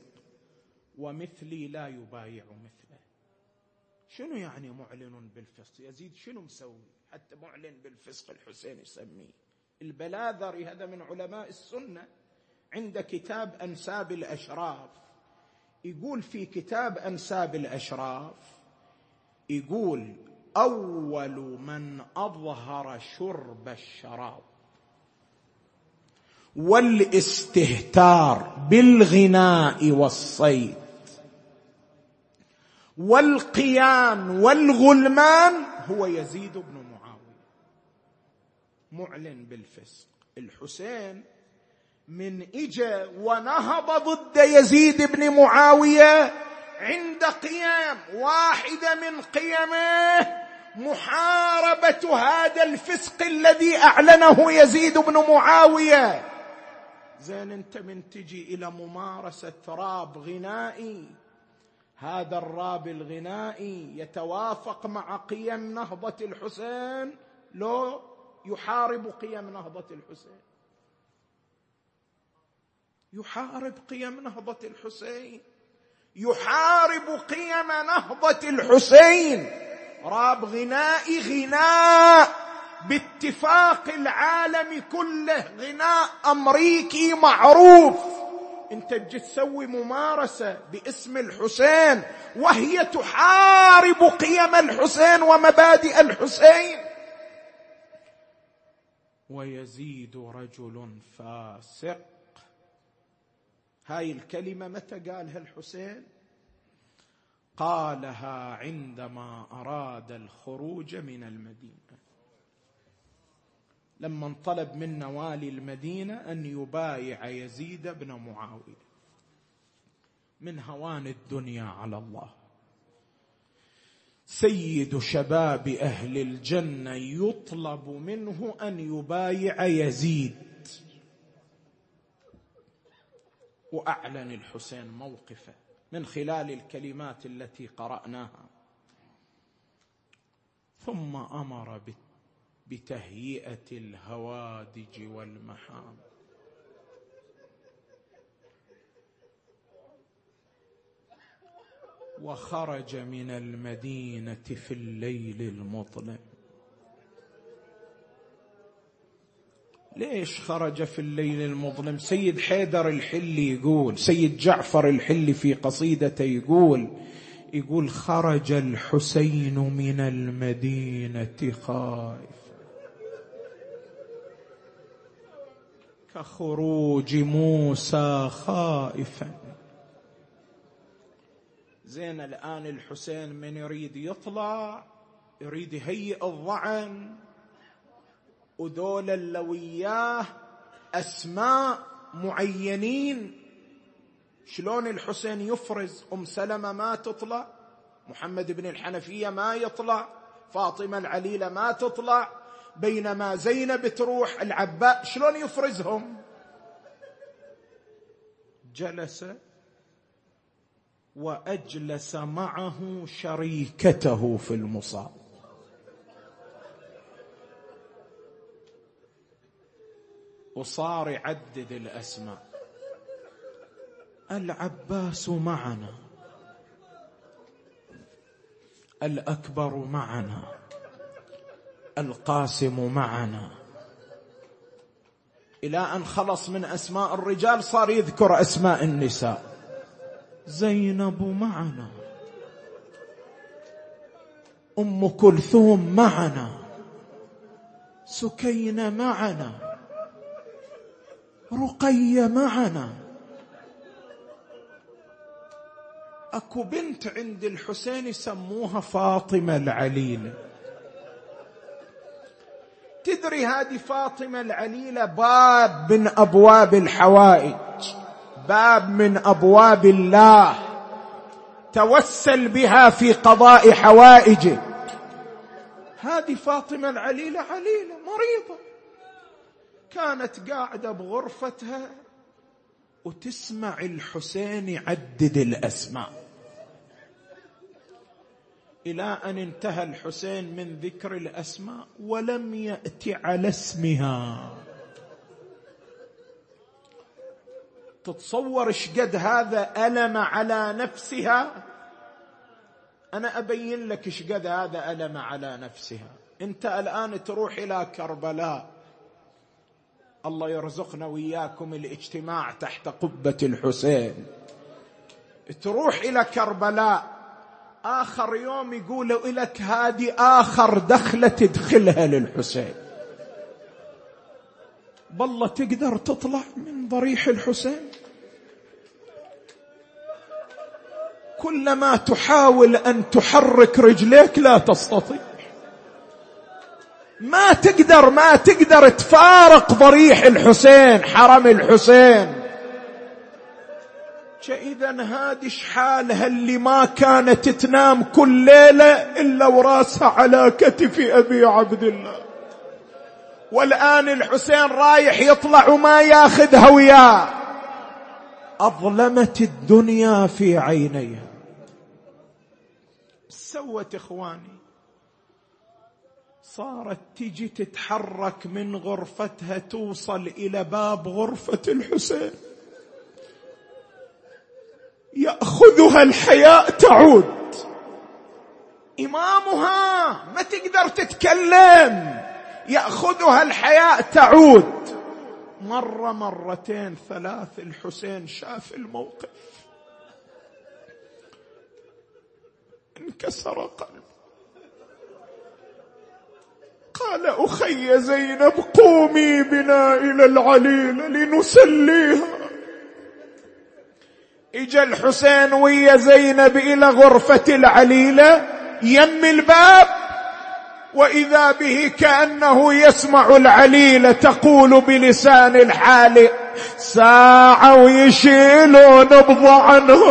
ومثلي لا يبايع مثله. شنو يعني معلن بالفسق؟ يزيد شنو مسوي؟ حتى معلن بالفسق الحسين يسميه. البلاذري هذا من علماء السنة. عند كتاب أنساب الأشراف. يقول في كتاب أنساب الأشراف يقول أول من أظهر شرب الشراب والاستهتار بالغناء والصيد والقيان والغلمان هو يزيد بن معاوية. معلن بالفسق. الحسين من إجا ونهض ضد يزيد بن معاوية عند قيام واحدة من قيمه محاربة هذا الفسق الذي أعلنه يزيد بن معاوية. زين أنت من تجي إلى ممارسة راب غنائي. هذا الراب الغنائي يتوافق مع قيم نهضة الحسين. لو يحارب قيم نهضة الحسين. يحارب قيم نهضة الحسين. يحارب قيم نهضة الحسين. راب غنائي غناء. باتفاق العالم كله غناء. أمريكي معروف. انت تجي تسوي ممارسة باسم الحسين وهي تحارب قيم الحسين ومبادئ الحسين. ويزيد رجل فاسق. هاي الكلمة متى قالها الحسين؟ قالها عندما أراد الخروج من المدينة. لما انطلب من والي المدينة أن يبايع يزيد بن معاوية. من هوان الدنيا على الله. سيد شباب أهل الجنة يطلب منه أن يبايع يزيد. وأعلن الحسين موقفه من خلال الكلمات التي قرأناها. ثم أمر بتهيئة الهوادج والمحام. وخرج من المدينة في الليل المظلم. ليش خرج في الليل المظلم؟ سيد حيدر الحلي يقول سيد جعفر الحلي في قصيدته يقول يقول خرج الحسين من المدينة خائف كخروج موسى خائفا. زين الآن الحسين من يريد يطلع يريد يهيئ الظعن. ودول اللي وياه أسماء معينين. شلون الحسين يفرز أم سلمة ما تطلع؟ محمد بن الحنفية ما يطلع. فاطمة العليلة ما تطلع. بينما زينب تروح العباء شلون يفرزهم؟ جلس وأجلس معه شريكته في المصاب. وصار يعدد الأسماء. العباس معنا. الأكبر معنا. القاسم معنا. إلى أن خلص من أسماء الرجال صار يذكر أسماء النساء. زينب معنا. أم كلثوم معنا. سكينة معنا. رقيه معنا. اكو بنت عند الحسين يسموها فاطمة العليله تدري هذه فاطمة العليلة باب من أبواب الحوائج باب من أبواب الله. توسل بها في قضاء حوائجك. هذه فاطمة العليلة عليلة مريضة. كانت قاعدة بغرفتها وتسمع الحسين يعدد الأسماء. إلى أن انتهى الحسين من ذكر الأسماء ولم يأت على اسمها. تتصور شقد هذا ألم على نفسها؟ أنا أبين لك شقد هذا ألم على نفسها. أنت الآن تروح إلى كربلاء. الله يرزقنا وياكم الاجتماع تحت قبة الحسين. تروح إلى كربلاء آخر يوم يقولوا لك هذه آخر دخلة تدخلها للحسين. بالله تقدر تطلع من ضريح الحسين؟ كلما تحاول أن تحرك رجليك لا تستطيع. ما تقدر ما تقدر تفارق ضريح الحسين حرم الحسين. إذا هذه حالها اللي ما كانت تنام كل ليلة إلا وراسها على كتف أبي عبد الله. والآن الحسين رايح يطلع وما ياخذها وياه أظلمت الدنيا في عينيها. سوت إخواني. صارت تجي تتحرك من غرفتها توصل إلى باب غرفة الحسين. يأخذها الحياء تعود. إمامها ما تقدر تتكلم. يأخذها الحياء تعود. مرة مرتين ثلاث الحسين شاف الموقف. انكسر قلبه قال أخي زينب قومي بنا إلى العليل لنسليها. إجا الحسين ويا زينب إلى غرفة العليلة يم الباب وإذا به كأنه يسمع العليله تقول بلسان الحال ساعة ويشيلوا نبض عنه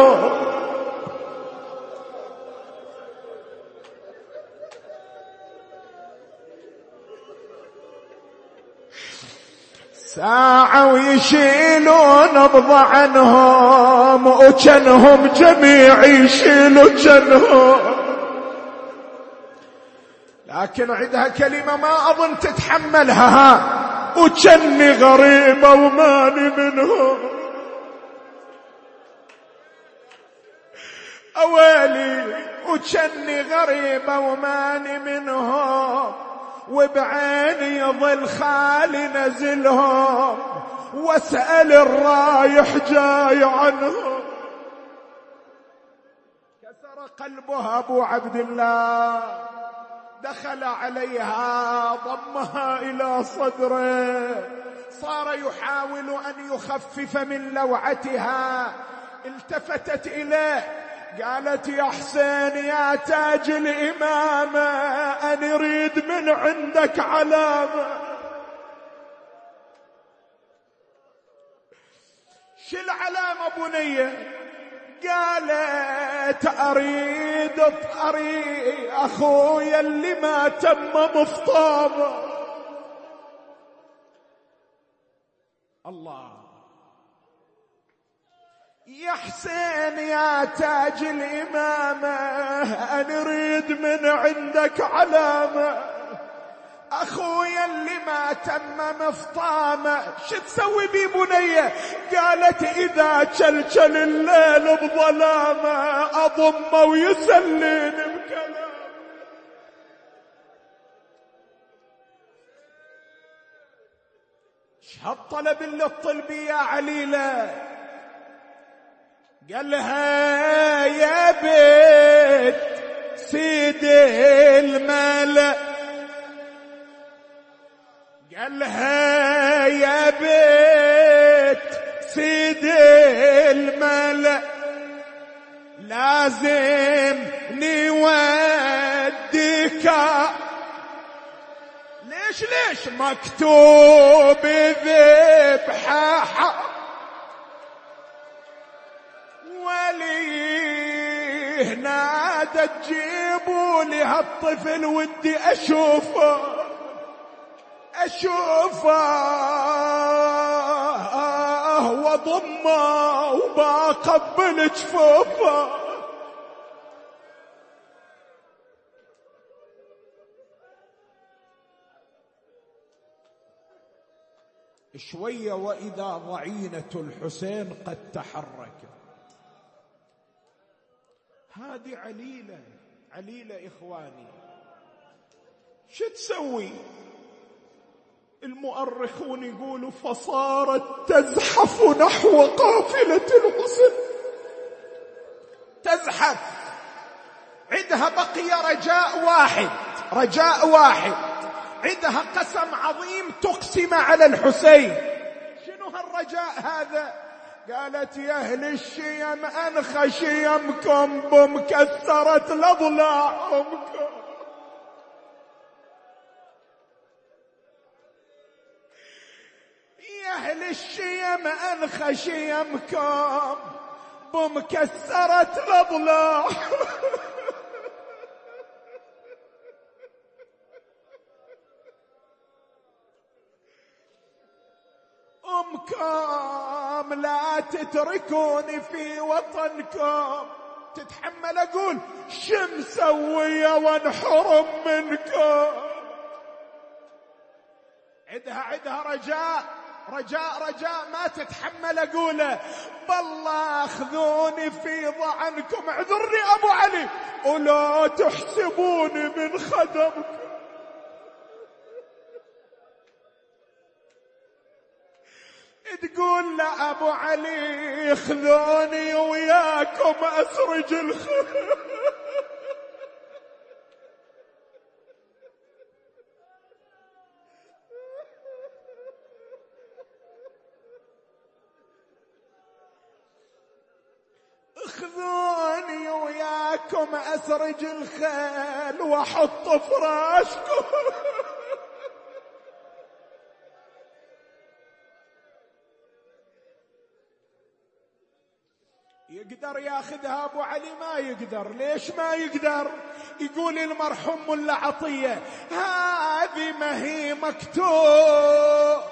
ساعة ويشيلون نبض عنهم وجنهم جميع يشيلوا جنهم. لكن عندها كلمة ما أظن تتحملها ها وجني غريبة وماني منهم. أويلي وجني غريبة وماني منهم. وبعيني يظل خالي نزلهم واسأل الرايح جاي عنهم. كسر قلبها أبو عبد الله دخل عليها ضمها إلى صدره. صار يحاول أن يخفف من لوعتها التفتت إليه. قالت يا حسين يا تاج الإمامة أنا أريد من عندك علامة. شو العلامة بنية؟ قالت أريد أريد أخويا اللي ما تم مفطامه. الله. يا حسين يا تاج الإمامة أنا أريد من عندك علامة. أخويا اللي ما تم مفطامة شو تسوي بي بنية؟ قالت إذا شلشل الليل بظلامة أضمه ويسلين بكلام هالطلب اللي الطلب يا عليله. قال لها يا بيت سيد الملأ. قال لها يا بيت سيد الملأ. لازم نوديك. ليش ليش مكتوب ذبحة؟ نادى تجيبوا لي هالطفل ودي أشوفه. أشوفه. واضمه وبقبل جفوفه. شوية وإذا ضعينة الحسين قد تحركت. هذه عليلة عليلة إخواني. شو تسوي؟ المؤرخون يقولوا فصارت تزحف نحو قافلة الحسن تزحف. عندها بقي رجاء واحد رجاء واحد. عندها قسم عظيم تقسم على الحسين. شنو هالرجاء هذا؟ قالت يا أهل الشيم انخى شيمكم بمكسرة الأضلاعكم. يا أهل الشيم انخى شيمكم بمكسرة الاضلاع أمكم لا تتركوني في وطنكم. تتحمل أقول شو مسوية وانحرم منكم. عدها عدها رجاء رجاء رجاء ما تتحمل أقوله بالله أخذوني في ضعنكم. اعذرني أبو علي. ولا تحسبوني من خدمكم. لأبو علي خذوني وياكم أسرج الخير خذوني وياكم أسرج الخيل وأحط فراشكم. يقدر ياخذها ابو علي ما يقدر. ليش ما يقدر؟ يقول المرحوم ملا عطية؟ هذه ما هي مكتوب.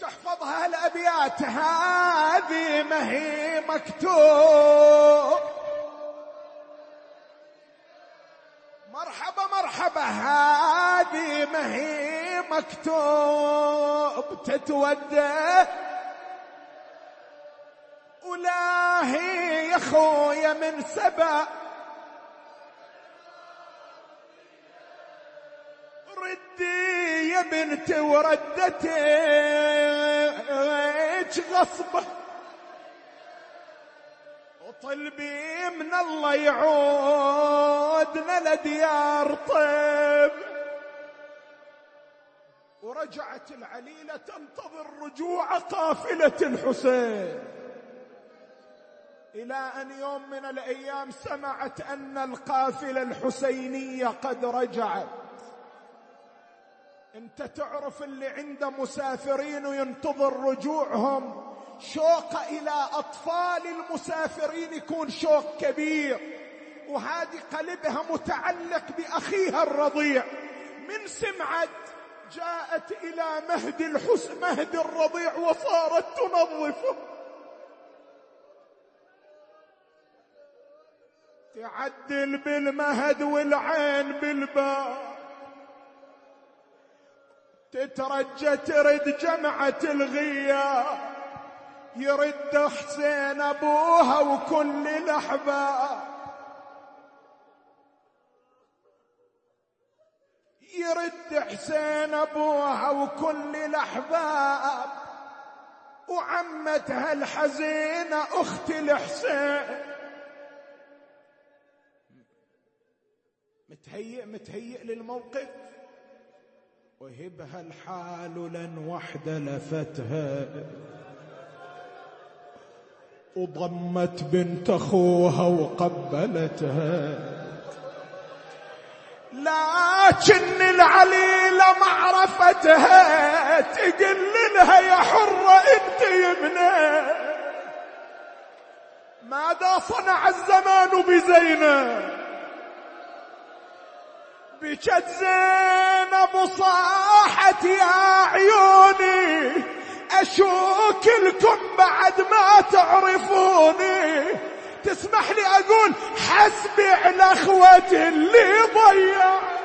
تحفظها الابيات هذه ما هي مكتوب. مرحبا مرحبا. هذه ما هي مكتوب. تتودى ولاهي يا خويا من سبأ. ردي يا بنتي وردتك غصبة وطلبي من الله يعودنا لديار طيب. ورجعت العليلة تنتظر رجوع قافلة الحسين. إلى أن يوم من الأيام سمعت أن القافلة الحسينية قد رجعت. أنت تعرف اللي عنده مسافرين وينتظر رجوعهم. شوق إلى أطفال المسافرين يكون شوق كبير. وهذه قلبها متعلق بأخيها الرضيع. من سمعت جاءت إلى مهد الحسن مهد الرضيع وصارت تنظفه. تعدل بالمهد والعين بالباب تترجى ترد جمعة الغياب يرد حسين أبوها وكل الأحباب. يرد حسين أبوها وكل الأحباب. وعمتها الحزينة اخت الحسين. متهيئ متهيئ للموقف. وهبها الحال لن وحده لفتها. وضمت بنت أخوها وقبلتها. لكن العليلة معرفتها تقل لها يا حرة انت يمنى. ماذا صنع الزمان بزينب بكت زينب صاحت يا عيوني أشوك لكم بعد ما تعرفوني. تسمح لي أقول حسبي على أخوتي اللي ضيعت